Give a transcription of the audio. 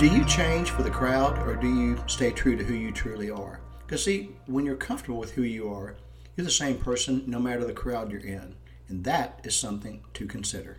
Do you change for the crowd or do you stay true to who you truly are? Because, see, when you're comfortable with who you are, you're the same person no matter the crowd you're in. And that is something to consider.